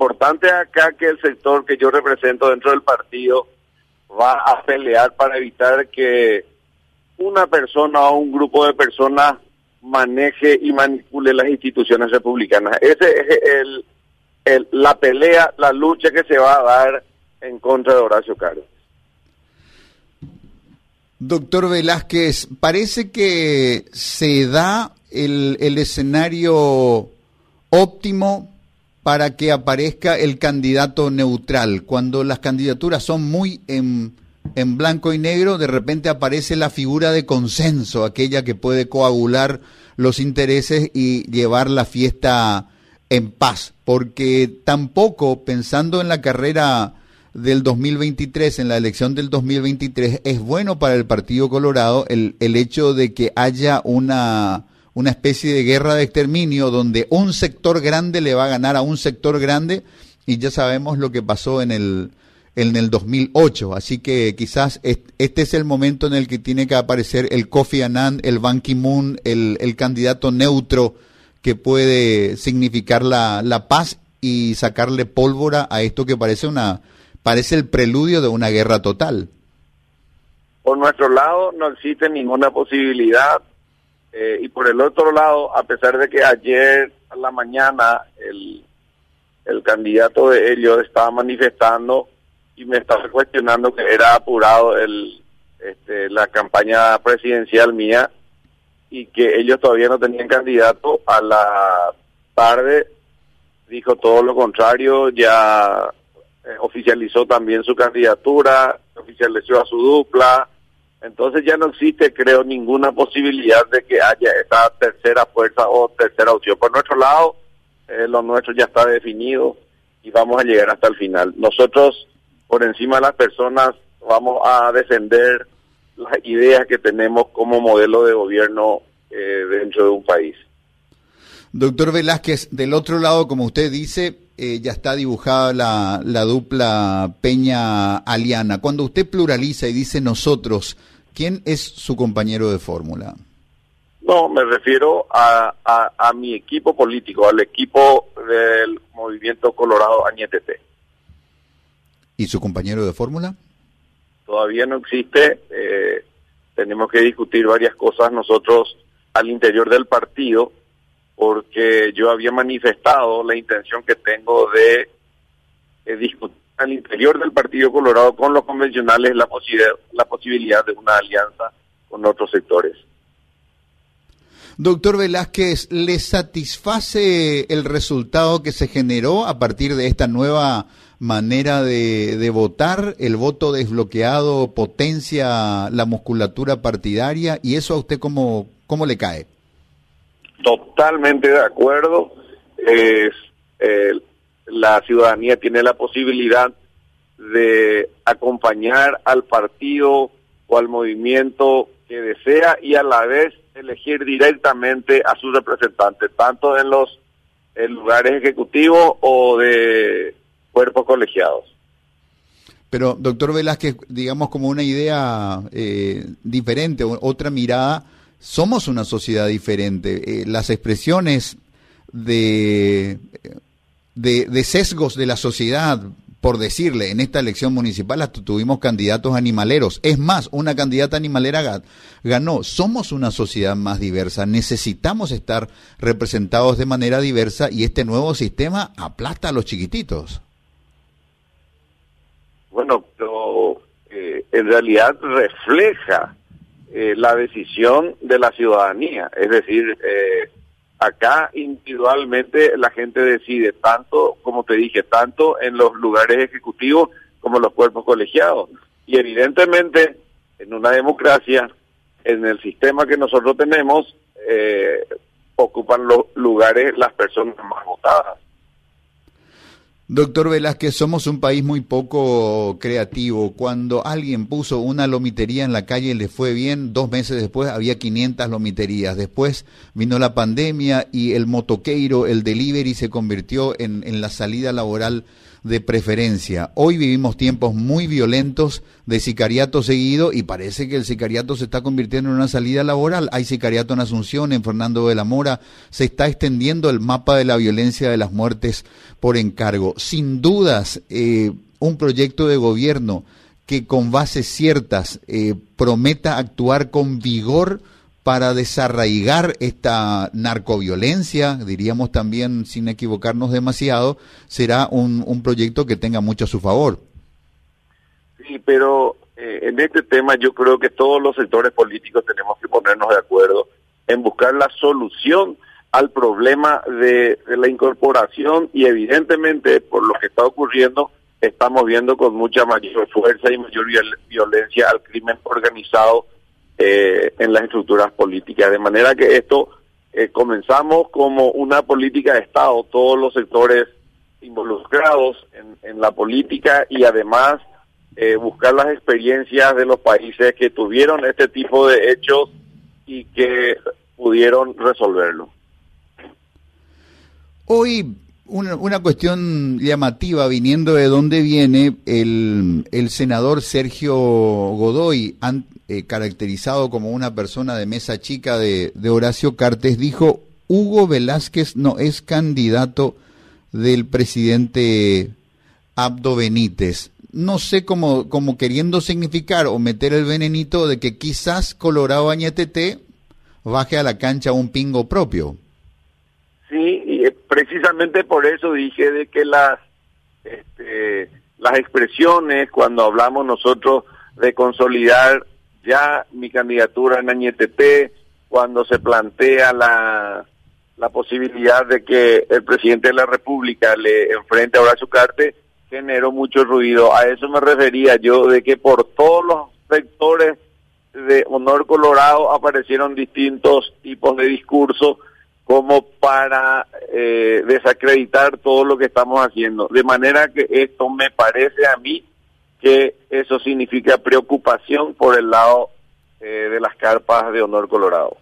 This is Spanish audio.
importante acá que el sector que yo represento dentro del partido va a pelear para evitar que una persona o un grupo de personas maneje y manipule las instituciones republicanas. Ese es el, el, la pelea, la lucha que se va a dar en contra de Horacio Carlos. Doctor Velázquez, parece que se da el, el escenario óptimo para que aparezca el candidato neutral. Cuando las candidaturas son muy en, en, blanco y negro, de repente aparece la figura de consenso, aquella que puede coagular los intereses y llevar la fiesta en paz, porque tampoco pensando en la carrera del 2023, en la elección del 2023, es bueno para el Partido Colorado el, el hecho de que haya una, una especie de guerra de exterminio donde un sector grande le va a ganar a un sector grande y ya sabemos lo que pasó en el, en el 2008. Así que quizás este es el momento en el que tiene que aparecer el Kofi Annan, el Ban Ki-moon, el, el candidato neutro que puede significar la, la paz y sacarle pólvora a esto que parece una parece el preludio de una guerra total. Por nuestro lado no existe ninguna posibilidad eh, y por el otro lado, a pesar de que ayer a la mañana el, el candidato de ellos estaba manifestando y me estaba cuestionando que era apurado el, este, la campaña presidencial mía y que ellos todavía no tenían candidato, a la tarde dijo todo lo contrario, ya eh, oficializó también su candidatura, oficializó a su dupla, entonces ya no existe, creo, ninguna posibilidad de que haya esa tercera fuerza o tercera opción. Por nuestro lado, eh, lo nuestro ya está definido y vamos a llegar hasta el final. Nosotros, por encima de las personas, vamos a defender las ideas que tenemos como modelo de gobierno eh, dentro de un país. Doctor Velázquez, del otro lado, como usted dice, eh, ya está dibujada la, la dupla Peña-Aliana. Cuando usted pluraliza y dice nosotros, ¿quién es su compañero de fórmula? No, me refiero a, a, mi equipo político, al equipo del Movimiento Colorado Añetete. ¿Y su compañero de fórmula? Todavía no existe. Eh, tenemos que discutir varias cosas nosotros al interior del partido porque yo había manifestado la intención que tengo de, discutir al interior del Partido Colorado con los convencionales la, posibilidad, la posibilidad de una alianza con otros sectores. Doctor Velázquez, ¿le satisface el resultado que se generó a partir de esta nueva manera de, de, votar? ¿El voto desbloqueado potencia la musculatura partidaria? ¿Y eso a usted cómo, cómo le cae? Totalmente de acuerdo. Es, la ciudadanía tiene la posibilidad de acompañar al partido o al movimiento que desea y a la vez elegir directamente a sus representantes, tanto en los lugares ejecutivos o de cuerpos colegiados. Pero, doctor Velázquez, digamos como una idea eh, diferente, otra mirada, somos una sociedad diferente. Eh, las expresiones de, de, sesgos de la sociedad, por decirle, en esta elección municipal hasta tuvimos candidatos animaleros. Es más, una candidata animalera ganó. Somos una sociedad más diversa. Necesitamos estar representados de manera diversa y este nuevo sistema aplasta a los chiquititos. Bueno, pero eh, en realidad refleja eh, la decisión de la ciudadanía. Es decir, eh, acá individualmente la gente decide tanto, como te dije, tanto en los lugares ejecutivos como en los cuerpos colegiados. Y evidentemente, en una democracia, en el sistema que nosotros tenemos, eh, ocupan los lugares las personas más votadas. Doctor Velázquez, somos un país muy poco creativo. Cuando alguien puso una lomitería en la calle y le fue bien, dos meses después había 500 lomiterías. Después vino la pandemia y el motoqueiro, el delivery se convirtió en, en la salida laboral de preferencia. Hoy vivimos tiempos muy violentos de sicariato seguido y parece que el sicariato se está convirtiendo en una salida laboral. Hay sicariato en Asunción, en Fernando de la Mora. Se está extendiendo el mapa de la violencia de las muertes por encargo. sin dudas, eh, un proyecto de gobierno que con bases ciertas eh, prometa actuar con vigor para desarraigar esta narcoviolencia, diríamos también sin equivocarnos demasiado, será un, proyecto que tenga mucho a su favor. Sí, pero eh, en este tema yo creo que todos los sectores políticos tenemos que ponernos de acuerdo en buscar la solución al problema de, la incorporación y evidentemente por lo que está ocurriendo estamos viendo con mucha mayor fuerza y mayor violencia al crimen organizado eh, en las estructuras políticas. De manera que esto eh, comenzamos como una política de Estado, todos los sectores involucrados en, la política y además eh, buscar las experiencias de los países que tuvieron este tipo de hechos y que pudieron resolverlo. Hoy una, una, cuestión llamativa viniendo de dónde viene el, el senador Sergio Godoy, eh, caracterizado como una persona de mesa chica de, de Horacio Cartes, dijo, Hugo Velázquez no es candidato del presidente Abdo Benítez no sé cómo, queriendo significar o meter el venenito de que quizás Colorado Añetete baje a la cancha un pingo propio. Sí, precisamente por eso dije de que las, este, las expresiones cuando hablamos nosotros de consolidar ya mi candidatura en Añetete, cuando se plantea la, la posibilidad de que el presidente de la República le enfrente a Horacio Carte, generó mucho ruido. A eso me refería yo, de que por todos los sectores de Honor Colorado aparecieron distintos tipos de discursos como para eh, desacreditar todo lo que estamos haciendo. De manera que esto me parece a mí que eso significa preocupación por el lado eh, de las carpas de Honor Colorado.